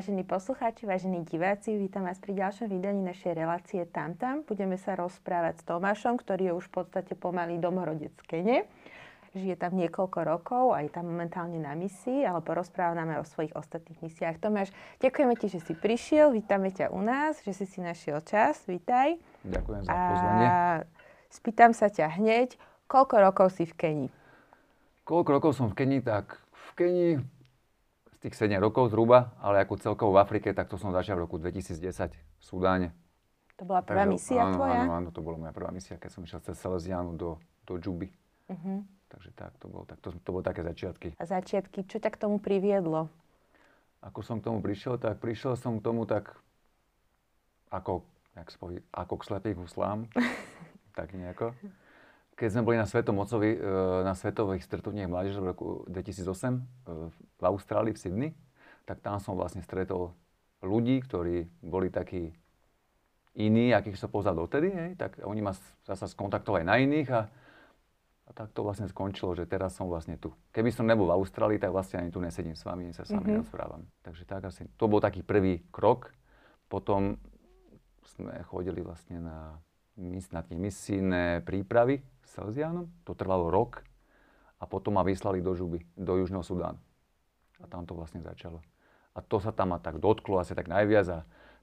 Vážení poslucháči, vážení diváci, vítam vás pri ďalšom vydaní našej relácie Tam Tam. Budeme sa rozprávať s Tomášom, ktorý je už v podstate pomalý domorodec Kene. Žije tam niekoľko rokov, aj tam momentálne na misii, ale porozprávame o svojich ostatných misiách. Tomáš, ďakujeme ti, že si prišiel, vítame ťa u nás, že si si našiel čas, vítaj. Ďakujem za pozvanie. A spýtam sa ťa hneď, koľko rokov si v Keni? Koľko rokov som v Keni, tak v Keni tých 7 rokov zhruba, ale ako celkovo v Afrike, tak to som začal v roku 2010 v Sudáne. To bola prvá Takže, misia áno, tvoja? Áno, áno, to bola moja prvá misia, keď som išiel cez Salesianu do, do Džuby. Uh-huh. Takže tak, to bolo, tak, to, to bolo také začiatky. A začiatky, čo ťa k tomu priviedlo? Ako som k tomu prišiel, tak prišiel som k tomu tak ako, jak spojí, ako k slepých huslám, tak nejako keď sme boli na Svetom Ocovi, e, na svetových stretnutiach mládeže v roku 2008 e, v Austrálii, v Sydney, tak tam som vlastne stretol ľudí, ktorí boli takí iní, akých som poznal dotedy, hej, tak oni ma zase skontaktovali na iných a, a tak to vlastne skončilo, že teraz som vlastne tu. Keby som nebol v Austrálii, tak vlastne ani tu nesedím s vami, sa s vami mm-hmm. rozprávam. Takže tak asi, to bol taký prvý krok. Potom sme chodili vlastne na, tie misijné prípravy Salesianom. To trvalo rok a potom ma vyslali do Žuby, do Južného Sudánu. A tam to vlastne začalo. A to sa tam ma tak dotklo asi tak najviac a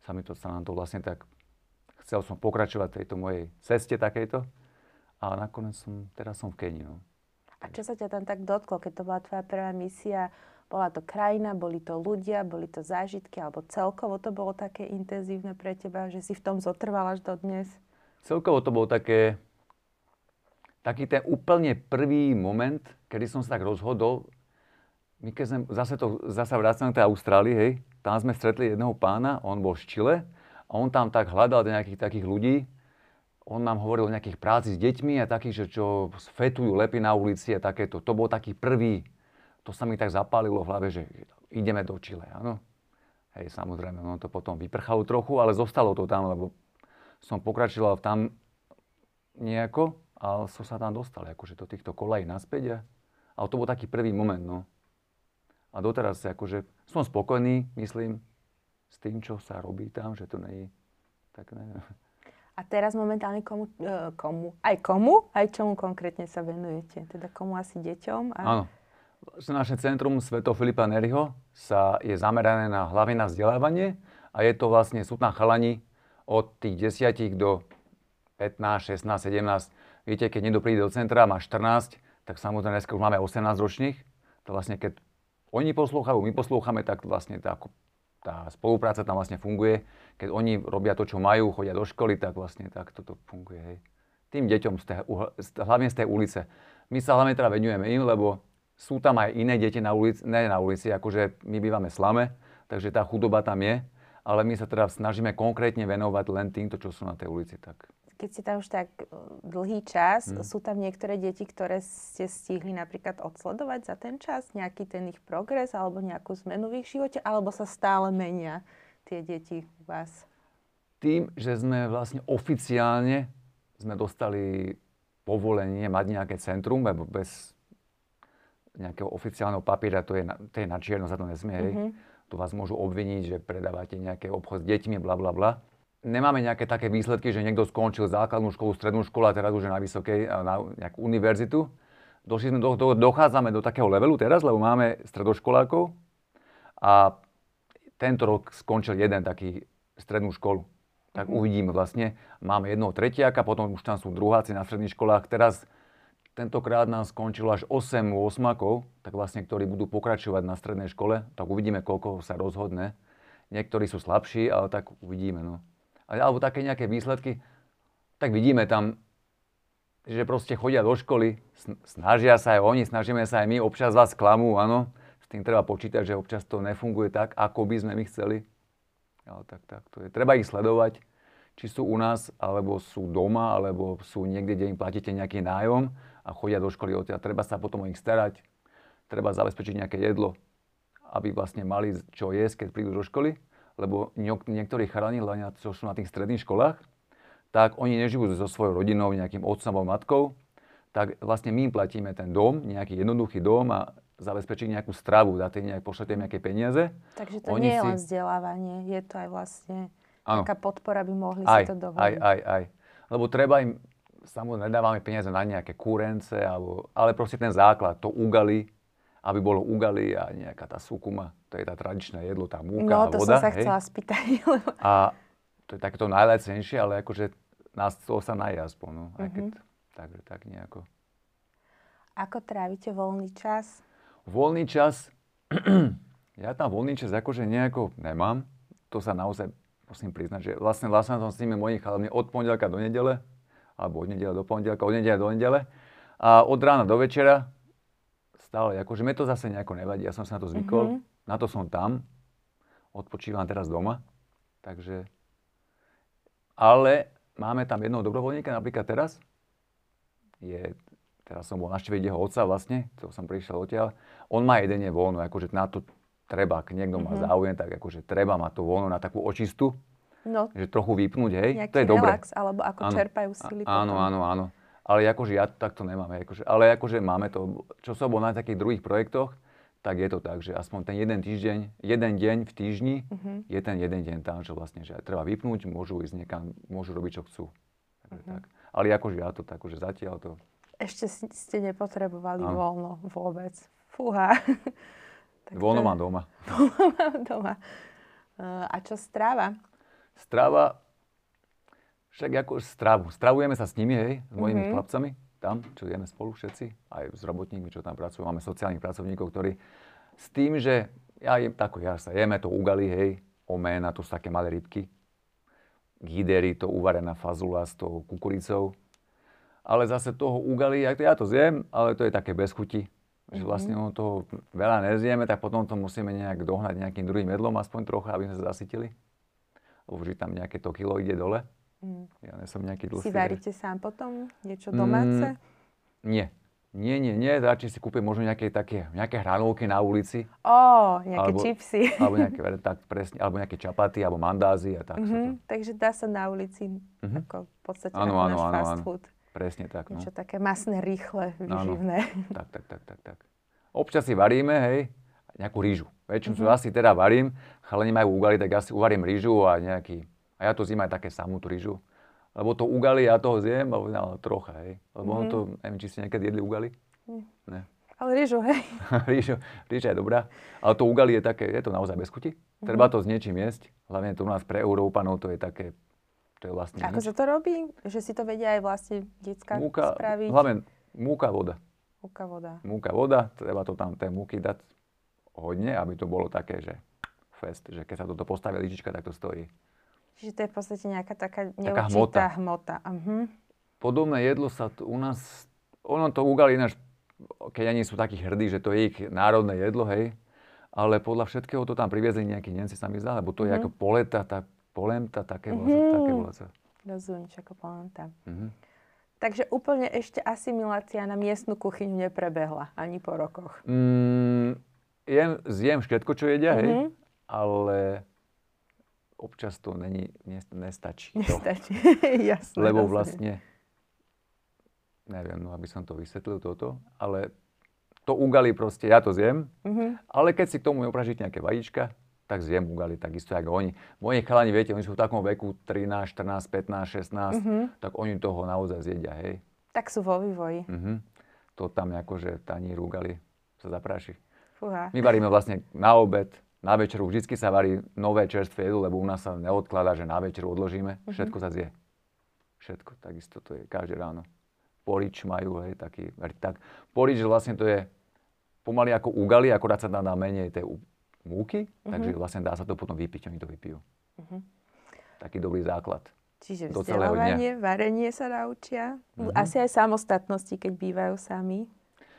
sa mi to, sa nám to vlastne tak, chcel som pokračovať tejto mojej ceste takejto. A nakoniec som, teraz som v Kenii. No. A čo sa ťa tam tak dotklo, keď to bola tvoja prvá misia? Bola to krajina, boli to ľudia, boli to zážitky, alebo celkovo to bolo také intenzívne pre teba, že si v tom zotrval až do dnes? Celkovo to bolo také, taký ten úplne prvý moment, kedy som sa tak rozhodol, my keď sme, zase, to, zase vracame tej Austrálii, hej, tam sme stretli jedného pána, on bol z Chile a on tam tak hľadal nejakých takých ľudí, on nám hovoril o nejakých práci s deťmi a takých, že čo fetujú lepy na ulici a takéto. To bol taký prvý, to sa mi tak zapálilo v hlave, že ideme do Chile, áno. Hej, samozrejme, ono to potom vyprchalo trochu, ale zostalo to tam, lebo som pokračoval tam nejako a som sa tam dostal akože do týchto kolají naspäť. A, ale to bol taký prvý moment, no. A doteraz akože som spokojný, myslím, s tým, čo sa robí tam, že to nie je tak neviem. A teraz momentálne komu, e, komu, aj komu, aj čomu konkrétne sa venujete? Teda komu asi deťom? A... Áno. Naše centrum Sveto Filipa Neriho sa je zamerané na hlavne na vzdelávanie a je to vlastne, sú tam chalani od tých desiatich do 15, 16, 17 Viete, keď niekto príde do centra, má 14, tak samozrejme dneska už máme 18 ročných. To vlastne, keď oni poslúchajú, my poslúchame, tak vlastne tá, tá spolupráca tam vlastne funguje. Keď oni robia to, čo majú, chodia do školy, tak vlastne tak toto funguje. Hej. Tým deťom, z tej, hlavne z tej ulice. My sa hlavne teda venujeme im, lebo sú tam aj iné deti na ulici, ne na ulici, akože my bývame slame, takže tá chudoba tam je, ale my sa teda snažíme konkrétne venovať len týmto, čo sú na tej ulici. Tak keď ste tam už tak e, dlhý čas, hmm. sú tam niektoré deti, ktoré ste stihli napríklad odsledovať za ten čas? Nejaký ten ich progres alebo nejakú zmenu v ich živote? Alebo sa stále menia tie deti u vás? Tým, že sme vlastne oficiálne sme dostali povolenie mať nejaké centrum, lebo bez nejakého oficiálneho papiera, to je na, to je na čierno, za to nesmie, mm-hmm. Tu vás môžu obviniť, že predávate nejaké obchod s deťmi, bla bla bla nemáme nejaké také výsledky, že niekto skončil základnú školu, strednú školu a teraz už je na vysokej, na nejakú univerzitu. Došli sme do, do, dochádzame do takého levelu teraz, lebo máme stredoškolákov a tento rok skončil jeden taký strednú školu. Tak mm-hmm. uvidíme vlastne. Máme jednoho tretiaka, potom už tam sú druháci na stredných školách. Teraz tentokrát nám skončilo až 8 osmakov, tak vlastne, ktorí budú pokračovať na strednej škole. Tak uvidíme, koľko sa rozhodne. Niektorí sú slabší, ale tak uvidíme. No alebo také nejaké výsledky, tak vidíme tam, že proste chodia do školy, snažia sa aj oni, snažíme sa aj my, občas vás klamú, áno, s tým treba počítať, že občas to nefunguje tak, ako by sme my chceli. Ale tak, tak to je. Treba ich sledovať, či sú u nás, alebo sú doma, alebo sú niekde, kde im platíte nejaký nájom a chodia do školy odtiaľ. Treba sa potom o nich starať, treba zabezpečiť nejaké jedlo, aby vlastne mali čo jesť, keď prídu do školy lebo niektorí chalani, hlavne čo sú na tých stredných školách, tak oni nežijú so svojou rodinou, nejakým otcom alebo matkou, tak vlastne my im platíme ten dom, nejaký jednoduchý dom a zabezpečiť nejakú stravu, dáte nejak, pošlete nejaké peniaze. Takže to Oni nie je si... len vzdelávanie, je to aj vlastne ano. taká podpora, by mohli aj, si to dovoliť. Aj, aj, aj. Lebo treba im, samozrejme nedávame peniaze na nejaké kúrence, alebo, ale proste ten základ, to ugali, aby bolo ugali a nejaká tá sukuma, to je tá tradičné jedlo, tá múka no, a voda. No, to som sa hej. chcela spýtať. A to je takéto najlacnejšie, ale akože nás to sa naje aspoň, no. Mm-hmm. Aj keď, mhm. takže tak nejako. Ako trávite voľný čas? Voľný čas, ja tam voľný čas akože nejako nemám. To sa naozaj musím priznať, že vlastne vlastne som s nimi mojich chalami od pondelka do nedele, alebo od nedele do pondelka, od nedele do nedele. A od rána do večera stále, akože mne to zase nejako nevadí, ja som sa na to zvykol, mm-hmm. na to som tam, odpočívam teraz doma, takže... Ale máme tam jedného dobrovoľníka, napríklad teraz, je teraz som bol naštíviť jeho otca vlastne, to som prišiel odtiaľ. On má jeden je voľno, akože na to treba, ak niekto má mm-hmm. záujem, tak akože treba mať to voľno na takú očistu. No. Že trochu vypnúť, hej, to je dobre. relax, alebo ako áno. čerpajú sily. Áno, potom. áno, áno. Ale akože ja to takto nemám, akože, ale akože máme to, čo som bol na takých druhých projektoch, tak je to tak, že aspoň ten jeden týždeň, jeden deň v týždni mm-hmm. je ten jeden deň tam, že vlastne, že treba vypnúť, môžu ísť niekam, môžu robiť, čo chcú. Takže mm-hmm. tak. Ale akože ja to tak, že zatiaľ to ešte ste nepotrebovali ano. voľno vôbec. Fúha. voľno mám doma. Voľno mám doma. A čo strava? Strava, však ako stravu. Stravujeme sa s nimi, hej, s mojimi mm-hmm. chlapcami, tam, čo jeme spolu všetci, aj s robotníkmi, čo tam pracujú. Máme sociálnych pracovníkov, ktorí s tým, že ja jem tako, ja sa jeme to ugali, hej, oména, to sú také malé rybky, gidery, to uvarená fazula s tou kukuricou, ale zase toho ugali, ja to zjem, ale to je také bez chuti. Že mhm. vlastne ono toho veľa nezjeme, tak potom to musíme nejak dohnať nejakým druhým jedlom, aspoň trocha, aby sme sa zasytili. Vždy tam nejaké to kilo ide dole. Mm. Ja nie som nejaký dlhý. Si varíte sám potom? Niečo domáce? Mm, nie. Nie, nie, nie. Radšej si kúpim možno nejaké také, nejaké hranolky na ulici. Ó, nejaké alebo, čipsy. Alebo nejaké, tak presne, alebo nejaké čapaty, alebo mandázy a tak. Mm-hmm, takže dá sa na ulici, mm-hmm. ako v podstate ano, ako ano, náš ano, fast ano. food. Presne tak. No. Niečo také masné, rýchle, vyživné. No, no. Tak, tak, tak, tak, tak. Občas si varíme, hej, nejakú rýžu. Väčšinu mm-hmm. asi teda varím, chalani majú ugali, tak ja si uvarím rýžu a nejaký... A ja to zjem aj také samú tú rýžu. Lebo to ugali, ja toho zjem, ale no, trocha, hej. Lebo mm-hmm. on to, neviem, či si niekedy jedli ugali? Mm. Ne. Ale rýžu, hej. rýžu, rýža je dobrá. Ale to ugali je také, je to naozaj bez chuti. Mm-hmm. Treba to s niečím jesť. Hlavne to u nás pre Európanov to je také to je vlastne Ako nič. sa to robí? Že si to vedia aj vlastne detská múka, spraviť? Hlavne múka, voda. Múka, voda. Múka, voda. Treba to tam, tej múky dať hodne, aby to bolo také, že fest, že keď sa toto postaví lyžička, tak to stojí. Čiže to je v podstate nejaká taká neurčitá hmota. hmota. Uh-huh. Podobné jedlo sa tu u nás, ono to ugali ináč, keď ani sú takí hrdí, že to je ich národné jedlo, hej, ale podľa všetkého to tam priviezli nejakí Nemci, sa mi zdá, lebo to uh-huh. je mhm. ako poleta, tá polenta, také mm-hmm. také volace. Rozumiem, ako polenta. Mm-hmm. Takže úplne ešte asimilácia na miestnu kuchyňu neprebehla ani po rokoch. Mm, jem, zjem všetko, čo jedia, mm-hmm. hej, mhm. ale občas to není, nestačí. Nestačí, jasné. Lebo vlastne, neviem, no aby som to vysvetlil toto, ale to ugali proste, ja to zjem, mm-hmm. ale keď si k tomu opražiť nejaké vajíčka, tak zjem ugali, takisto ako oni. Moji chalani, viete, oni sú v takom veku 13, 14, 15, 16, mm-hmm. tak oni toho naozaj zjedia, hej. Tak sú vo vývoji. Mm-hmm. To tam akože taní rúgali sa zapráši. Fúha. My varíme vlastne na obed, na večeru, vždycky sa varí nové čerstvé jedlo, lebo u nás sa neodkladá, že na večeru odložíme. Mm-hmm. Všetko sa zje. Všetko, takisto to je každé ráno. Porič majú, hej, taký, tak. Porič vlastne to je pomaly ako ugali, akorát sa dá na menej tej múky, uh-huh. takže vlastne dá sa to potom vypiť, oni to vypijú. Uh-huh. Taký dobrý základ. Čiže vzdelávanie, varenie sa naučia. Uh-huh. Asi aj samostatnosti, keď bývajú sami.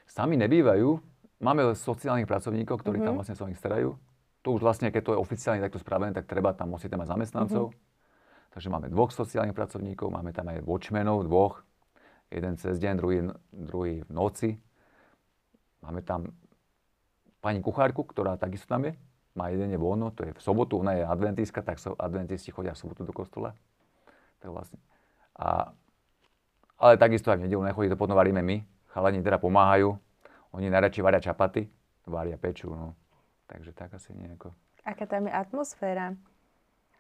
Sami nebývajú. Máme sociálnych pracovníkov, ktorí uh-huh. tam vlastne sa o nich starajú. To už vlastne, keď to je oficiálne takto spravené, tak treba tam musíte mať zamestnancov. Uh-huh. Takže máme dvoch sociálnych pracovníkov, máme tam aj watchmenov, dvoch. Jeden cez deň, druhý, druhý v noci. Máme tam pani kuchárku, ktorá takisto tam je, má jeden je voľno, to je v sobotu, ona je adventistka, tak so, adventisti chodia v sobotu do kostola. Tak vlastne. A, ale takisto aj v nedelu nechodí, to potom varíme my. Chalani teda pomáhajú, oni najradšej varia čapaty, varia, pečú, no. Takže tak asi nejako. Aká tam je atmosféra?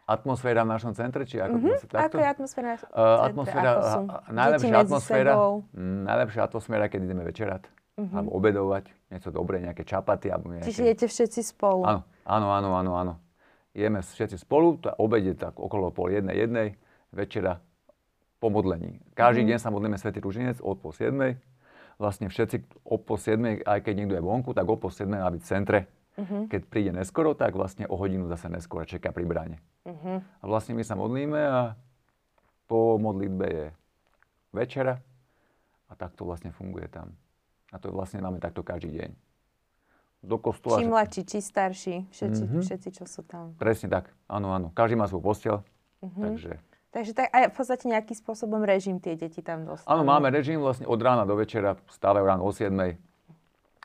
Atmosféra v našom centre, či ako? Mm-hmm. Ako je atmosféra Uh, atmosféra, Ako sú a- a- najlepšia atmosféra, mm, najlepšia atmosféra, keď ideme večerať, alebo obedovať, niečo dobré, nejaké čapaty, alebo nejaké... Čiže jete všetci spolu? Áno, áno, áno, áno, áno. Jeme všetci spolu, tá obed je tak okolo pol jednej, jednej, večera po modlení. Každý deň sa modlíme Svetý Ruženec od pol siedmej. Vlastne všetci o pol siedmej, aj keď niekto je vonku, tak o pol siedmej má byť v centre. Keď príde neskoro, tak vlastne o hodinu zase neskoro čaká pri bráne. A vlastne my sa modlíme a po modlitbe je večera a takto vlastne funguje tam. A to vlastne máme takto každý deň. Do kostola... Či mladší, či starší, všetci, Mhm. všetci, čo sú tam. Presne tak, áno, áno. Každý má svoj posteľ, takže... Takže tak aj v podstate nejakým spôsobom režim tie deti tam dostanú. Áno, máme režim vlastne od rána do večera, stávajú ráno o 7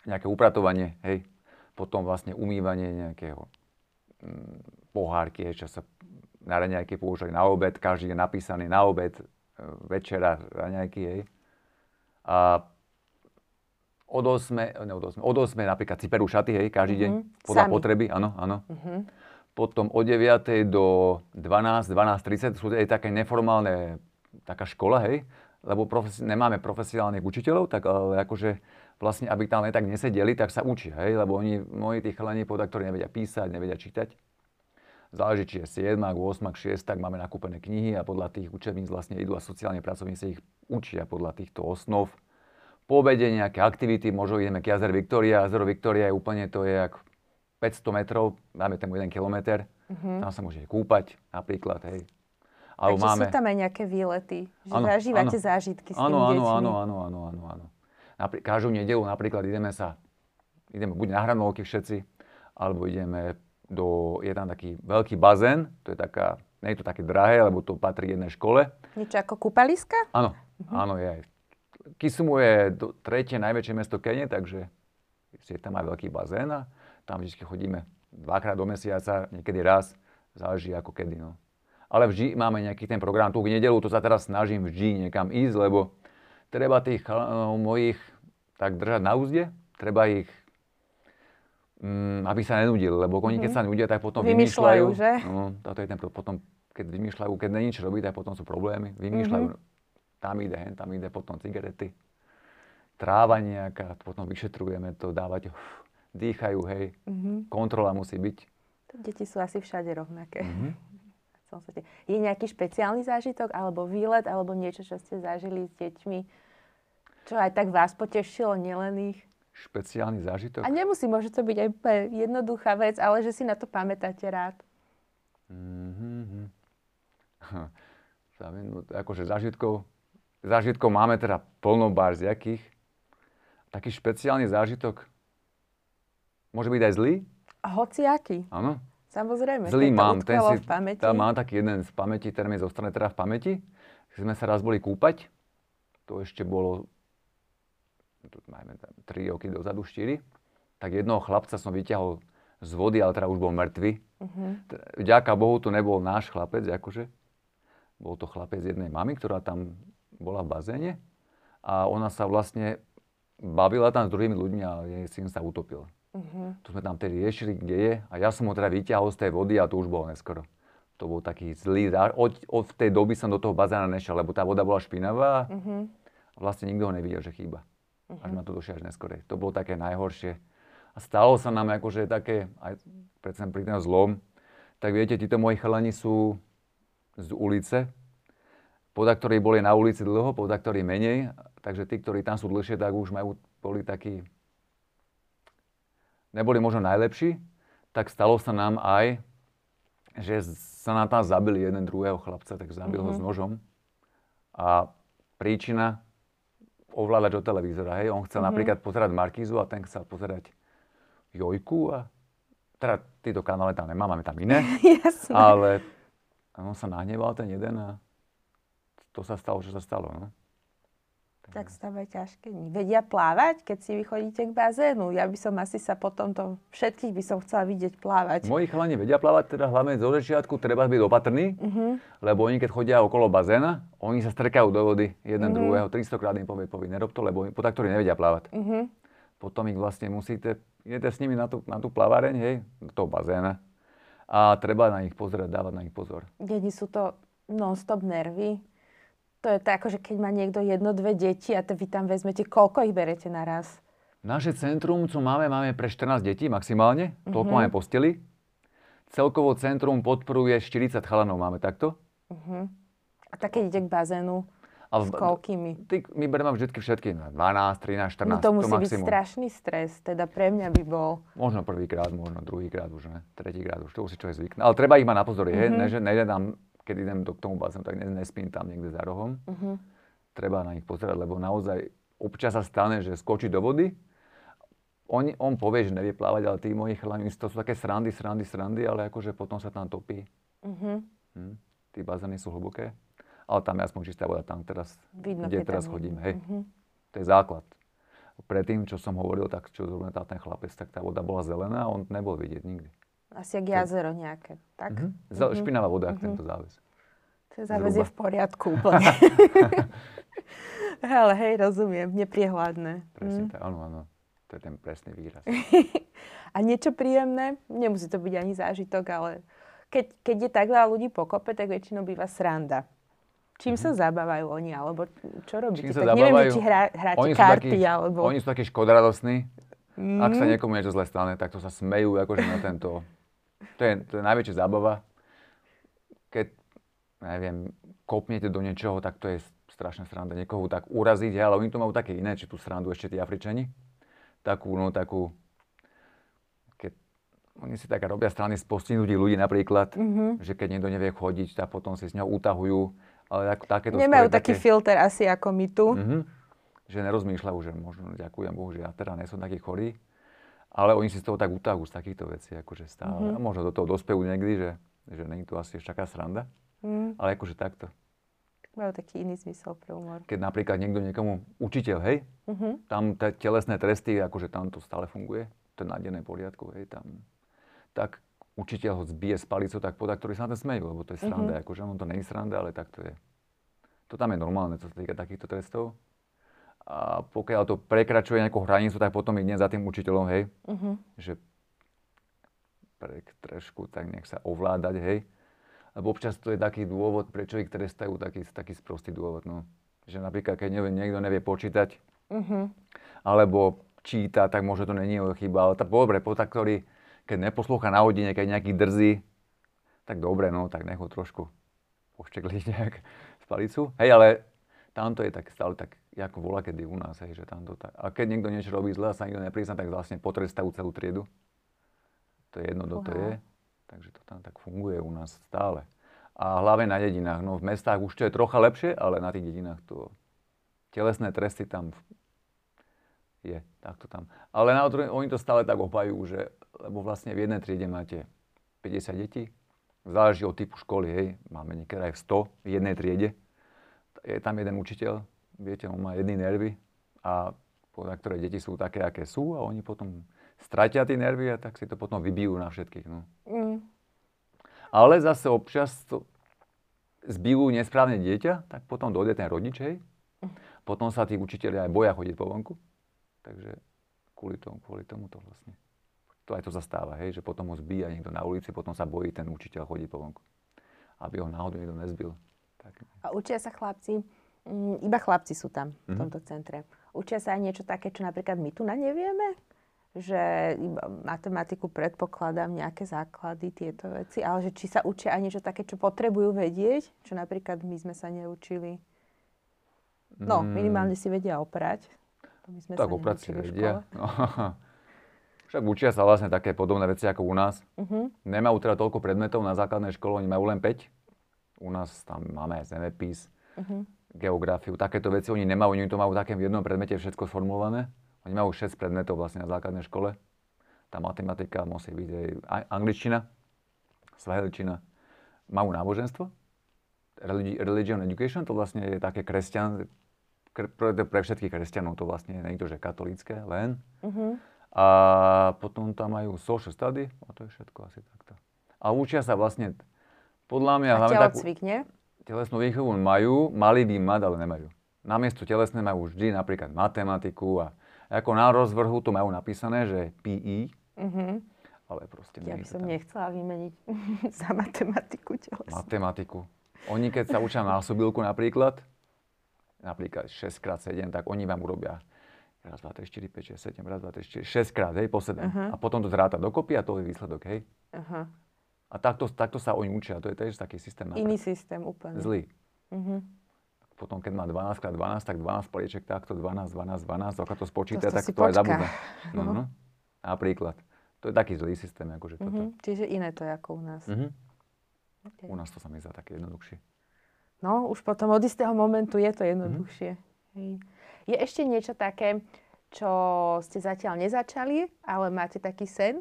nejaké upratovanie, hej. Potom vlastne umývanie nejakého mm, pohárky, čo sa na raňajky používajú na obed, každý je napísaný na obed, e, večera, raňajky, hej. A od 8, ne od 8, od 8 napríklad si perú šaty, hej, každý deň, podľa Sami. potreby, áno, áno. Potom od 9 do 12, 12.30 sú aj také neformálne, taká škola, hej, lebo profesi- nemáme profesionálnych učiteľov, tak ale akože vlastne, aby tam tak nesedeli, tak sa učia, hej, lebo oni, moji tí chalani, podľa ktorí nevedia písať, nevedia čítať. Záleží, či je 7, 8, 6, tak máme nakúpené knihy a podľa tých učebníc vlastne idú a sociálne pracovníci ich učia podľa týchto osnov. Po obede nejaké aktivity, možno ideme k jazer Viktória. Jazero Viktória je úplne, to je jak 500 metrov, dáme tam 1 kilometr. Tam sa môžete kúpať napríklad, hej. Alebo Takže máme... sú tam aj nejaké výlety, že Áno, zažívate áno. zážitky s tými Áno, áno, áno, áno, áno, áno, áno. Napri- každú nedelu napríklad ideme sa, ideme buď na hranovky všetci, alebo ideme do, je tam taký veľký bazén, to je taká, nie je to také drahé, lebo to patrí jednej škole. Niečo ako kúpaliska? Áno, áno, je aj. Kisumu je do, tretie najväčšie mesto Kene, takže je tam aj veľký bazén a tam vždy chodíme dvakrát do mesiaca, niekedy raz, záleží ako kedy. No. Ale vždy máme nejaký ten program. Tu v nedelu to sa teraz snažím vždy niekam ísť, lebo treba tých chalanov mojich tak držať na úzde, treba ich, mm, aby sa nenudili, lebo oni keď sa nudia, tak potom Vymýšľajú, vymýšľajú. že? No, toto je ten, potom, keď vymýšľajú, keď není čo robiť, tak potom sú problémy. Vymýšľajú, tam ide, hen, tam ide, potom cigarety, tráva nejaká, potom vyšetrujeme to, dávať, uf, dýchajú, hej, kontrola musí byť. Deti sú asi všade rovnaké. Mhm. Svete. Je nejaký špeciálny zážitok, alebo výlet, alebo niečo, čo ste zažili s deťmi, čo aj tak vás potešilo, nielen ich? Špeciálny zážitok. A nemusí, môže to byť aj jednoduchá vec, ale že si na to pamätáte rád. Mhm. Minút, akože zážitkov, zážitkov máme teda plno bar z jakých. Taký špeciálny zážitok môže byť aj zlý, hociaký, áno. samozrejme. Zlý mám, ten si, v pamäti. tam mám taký jeden z pamäti, ten mi zostane teda v pamäti. Keď sme sa raz boli kúpať, to ešte bolo, tu majme tam 3 roky dozadu, 4, tak jednoho chlapca som vyťahol z vody, ale teda už bol mŕtvy. T- Vďaka Bohu to nebol náš chlapec, akože. Bol to chlapec jednej mamy, ktorá tam bola v bazéne a ona sa vlastne bavila tam s druhými ľuďmi a jej syn sa utopil. Mhm. Tu sme tam tedy riešili, kde je a ja som ho teda vyťahol z tej vody a to už bolo neskoro. To bol taký zlý zá... Od, od tej doby som do toho bazéna nešiel, lebo tá voda bola špinavá Mhm. a vlastne nikto ho nevidel, že chýba. Až ma to došli až neskore. To bolo také najhoršie. A stalo sa nám akože také, aj predsa pri tom zlom, tak viete, títo moji chalani sú z ulice, poda ktorí boli na ulici dlho, poda ktorí menej, takže tí, ktorí tam sú dlhšie, tak už majú, boli takí, neboli možno najlepší, tak stalo sa nám aj, že sa nám tam zabili jeden druhého chlapca, tak zabil ho s nožom. A príčina ovládač od televízora, hej. On chcel napríklad pozerať Markízu a ten chcel pozerať Jojku a teda tieto kanále tam nemám, máme tam iné. Jasné. ale on sa nahneval ten jeden a to sa stalo, čo sa stalo, no. Tak aj ťažké dni. Vedia plávať, keď si vychodíte k bazénu? Ja by som asi sa potom to, všetkých by som chcela vidieť plávať. Moji chalani vedia plávať, teda hlavne zo začiatku treba byť opatrný, lebo oni keď chodia okolo bazéna, oni sa strkajú do vody jeden druhého, 300 krát im povie, povie, nerob to, lebo po ktorí nevedia plávať. potom ich vlastne musíte, idete s nimi na tú, na tú plavareň, hej, do toho bazéna a treba na nich pozerať, dávať na nich pozor. Deti sú to non-stop nervy. To je tak, že keď má niekto jedno, dve deti a vy tam vezmete, koľko ich berete naraz? Naše centrum, čo máme, máme pre 14 detí maximálne. Mm-hmm. Toľko máme posteli. Celkovo centrum podporuje 40 chalanov, máme takto. Uh-huh. A tak keď ide k bazénu, ale, s koľkými? Ty, my bereme vždy všetky, 12, 13, 14, no to musí to byť strašný stres, teda pre mňa by bol. Možno prvýkrát, možno druhýkrát už ne, tretíkrát už, to už si človek zvykne. Ale treba ich mať na pozor, mm-hmm. ne, že nejde tam, keď idem do, k tomu bazénu, tak nespím tam niekde za rohom. Mm-hmm. Treba na nich pozerať, lebo naozaj občas sa stane, že skočí do vody, on, on povie, že nevie plávať, ale tí moji chalani, to sú také srandy, srandy, srandy, ale akože potom sa tam topí. Mm-hmm. Hm tí bazény sú hlboké, ale tam je aspoň čistá voda, tam teraz, Vidno, kde teraz chodím, hej. Uh-huh. To je základ. Predtým, čo som hovoril, tak čo zrovna tá ten chlapec, tak tá voda bola zelená a on nebol vidieť nikdy. Asi jak jazero nejaké, tak? Uh-huh. Špinavá voda, uh-huh. tento záves. Ten záves je v poriadku úplne. Ale hej, rozumiem, nepriehľadné. Presne mm. tak, áno, áno. To je ten presný výraz. a niečo príjemné? Nemusí to byť ani zážitok, ale keď, keď je tak veľa ľudí pokope, tak väčšinou býva sranda. Čím mm-hmm. sa zabávajú oni, alebo čo robíte? Čím tak zabávajú, neviem, či hrá, hráte oni karty, takí, alebo... Oni sú takí škodoradosní. Mm-hmm. Ak sa mhm. niekomu niečo zle stane, tak to sa smejú akože na tento... To je, to je najväčšia zábava. Keď, neviem, kopnete do niečoho, tak to je strašná sranda. Niekoho tak uraziť, ale oni to majú také iné, či tú srandu ešte tí Afričani. Takú, no takú, oni si tak robia strany z postihnutí ľudí napríklad, mm-hmm. že keď niekto nevie chodiť, tak potom si s ňou utahujú. Ale tak, takéto Nemajú taký také, filter asi ako my tu. Mm-hmm, že nerozmýšľajú, že možno ďakujem Bohu, že ja teda nie som taký chorý. Ale oni si z toho tak utahujú z takýchto vecí, akože stále. Mm-hmm. A možno do toho dospejú niekdy, že, že není to asi ešte taká sranda. Mm. Ale akože takto. Majú taký iný zmysel pre humor. Keď napríklad niekto niekomu, učiteľ, hej, mm-hmm. tam te, telesné tresty, akože tam to stále funguje, to je na poriadku, hej, tam tak učiteľ ho zbije s palicou, tak podá, ktorí sa na to smejú, lebo to je sranda. Mm-hmm. Akože on to je sranda, ale tak to je. To tam je normálne, čo sa týka takýchto trestov. A pokiaľ to prekračuje nejakú hranicu, tak potom ide za tým učiteľom, hej, mm-hmm. že pre trošku tak nech sa ovládať, hej. Lebo občas to je taký dôvod, prečo ich trestajú, taký, taký sprostý dôvod, no. Že napríklad, keď nevie, niekto nevie počítať, mm-hmm. alebo číta, tak možno to není jeho chyba, ale tá, dobre, po tak, ktorý keď neposlúcha na hodine, keď nejaký drzí, tak dobre, no, tak nech ho trošku poštekliť nejak z palicu. Hej, ale tamto je tak stále tak, ako volá kedy u nás, hej, že tamto tak. A keď niekto niečo robí zle a sa nikto neprizná, tak vlastne potrestajú celú triedu. To je jedno, kto to je. Takže to tam tak funguje u nás stále. A hlavne na dedinách. No v mestách už to je trocha lepšie, ale na tých dedinách to telesné tresty tam je takto tam. Ale na otvoren, oni to stále tak opajú, že, lebo vlastne v jednej triede máte 50 detí, záleží od typu školy, hej, máme niekedy aj 100 v jednej triede. Je tam jeden učiteľ, viete, on má jedny nervy a podľa ktoré deti sú také, aké sú a oni potom stratia tie nervy a tak si to potom vybijú na všetkých. No. Mm. Ale zase občas to zbijú nesprávne dieťa, tak potom dojde ten rodič, hej. Mm. Potom sa tí učiteľi aj boja chodiť po vonku. Takže kvôli tomu, kvôli tomu to vlastne. To aj to zastáva, hej, že potom ho zbíja niekto na ulici, potom sa bojí ten učiteľ chodiť po vonku. Aby ho náhodou niekto nezbil. Tak. A učia sa chlapci, mm, iba chlapci sú tam v mhm. tomto centre. Učia sa aj niečo také, čo napríklad my tu na nevieme? Že iba matematiku predpokladám, nejaké základy, tieto veci, ale že či sa učia aj niečo také, čo potrebujú vedieť, čo napríklad my sme sa neučili. No, mm. minimálne si vedia oprať. To my sme tak sa vedia. No. Však učia sa vlastne také podobné veci ako u nás. Uh-huh. Nemajú teda toľko predmetov na základnej škole, oni majú len 5. U nás tam máme zemepis, uh-huh. Geografiu, takéto veci oni nemajú, oni to majú v jednom predmete všetko sformulované. Oni majú 6 predmetov vlastne na základnej škole. Tá matematika musí byť aj angličtina, svahilčina. Majú náboženstvo, religion education, to vlastne je také kresťan, pre, všetkých kresťanov to vlastne nie je to, že katolícke len. Uh-huh. A potom tam majú social study a to je všetko asi takto. A učia sa vlastne, podľa mňa... A telocvik, nie? Telesnú výchovu majú, mali by mať, ale nemajú. Namiesto telesné majú vždy napríklad matematiku a Ako na rozvrhu to majú napísané, že PE, Mhm. ale proste Ja by som tam. nechcela vymeniť za matematiku telesnú. Matematiku. Oni keď sa učia násobilku napríklad, napríklad 6x7, tak oni vám urobia raz, 2, 3, 4, 5, 6, 7, raz, 2, 3, 4, 6 krát, hej, po 7. Aha. A potom to zráta dokopy a to je výsledok, hej. Aha. A takto, takto sa oni učia, to je tiež taký systém. Iný systém úplne. Zlý. Mhm. Potom, keď má 12 x 12, tak 12 polieček takto, 12, 12, 12, ako to spočíta, To- tak to aj počká. zabudne. No, No. no. Napríklad. To je taký zlý systém, akože toto. Mhm. Čiže iné to je ako u nás. Mhm. Okay. U nás to sa mi zdá také jednoduchšie. No, už potom od istého momentu je to jednoduchšie. Hej. Je ešte niečo také, čo ste zatiaľ nezačali, ale máte taký sen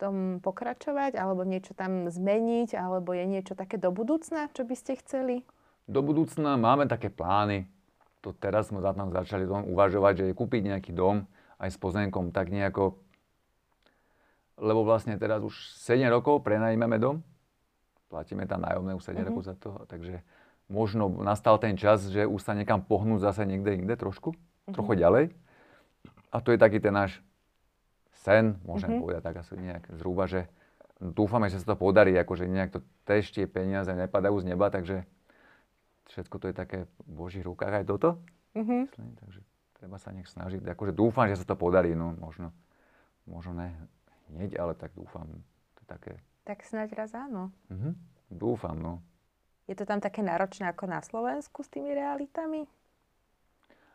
tom pokračovať, alebo niečo tam zmeniť, alebo je niečo také do budúcna, čo by ste chceli? Do budúcna máme také plány. To teraz sme za tam začali dom uvažovať, že je kúpiť nejaký dom aj s pozemkom, tak nejako... Lebo vlastne teraz už 7 rokov prenajímame dom. Platíme tam nájomné už 7 Mhm. rokov za to. Takže možno nastal ten čas, že už sa niekam pohnúť zase niekde inde trošku. Trochu ďalej. A to je taký ten náš sen, môžem Mhm. povedať tak asi nejak zhruba, že dúfame, že sa to podarí, akože nejak to tež tie peniaze nepadajú z neba, takže všetko to je také v Božích rukách aj toto. Mhm. Myslím, takže treba sa nech snažiť. Akože dúfam, že sa to podarí, no možno, možno ne hneď, ale tak dúfam. To je také, Tak snáď raz áno. mhm. dúfam, no. Je to tam také náročné ako na Slovensku s tými realitami?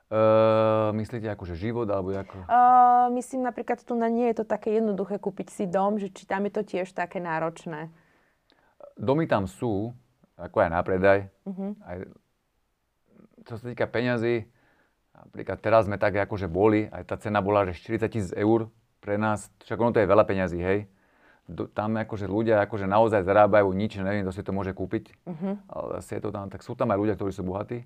Uh, myslíte akože život, alebo ako? Uh, myslím napríklad tu na nie je to také jednoduché kúpiť si dom, že či tam je to tiež také náročné. Domy tam sú, ako aj na predaj. Mhm. Aj, čo sa týka peňazí, napríklad teraz sme tak akože boli, aj tá cena bola, že 40 tisíc eur pre nás, však ono to je veľa peňazí, hej. Do, tam akože ľudia akože naozaj zarábajú nič, neviem, kto si to môže kúpiť, Mhm. ale je to tam, tak sú tam aj ľudia, ktorí sú bohatí.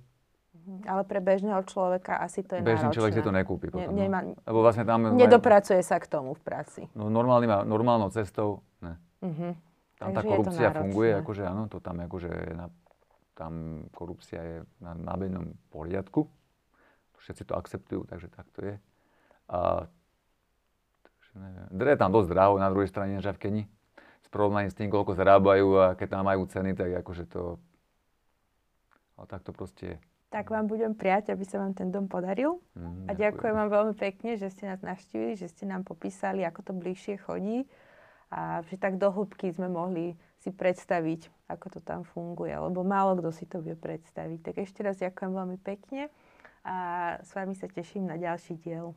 Ale pre bežného človeka asi to je Bežný náročné. človek si to nekúpi Ne- potom. nemá- no. Lebo vlastne tam... Nedopracuje sa k tomu v práci. No normálny, normálnou cestou, ne. Mhm. Tam Takže tá korupcia funguje, akože áno, to tam akože na, tam korupcia je na, na bežnom poriadku. Všetci to akceptujú, takže tak to je. A takže neviem. Dre je tam dosť draho na druhej strane aj v Keni. S porovnaním s tým, koľko zarábajú a keď tam majú ceny, tak akože to... Ale tak to proste je. Tak vám budem prijať, aby sa vám ten dom podaril. Mm, A ďakujem vám veľmi pekne, že ste nás navštívili, že ste nám popísali, ako to bližšie chodí a že tak do hĺbky sme mohli si predstaviť, ako to tam funguje, lebo málo kto si to vie predstaviť. Tak ešte raz ďakujem veľmi pekne a s vami sa teším na ďalší diel.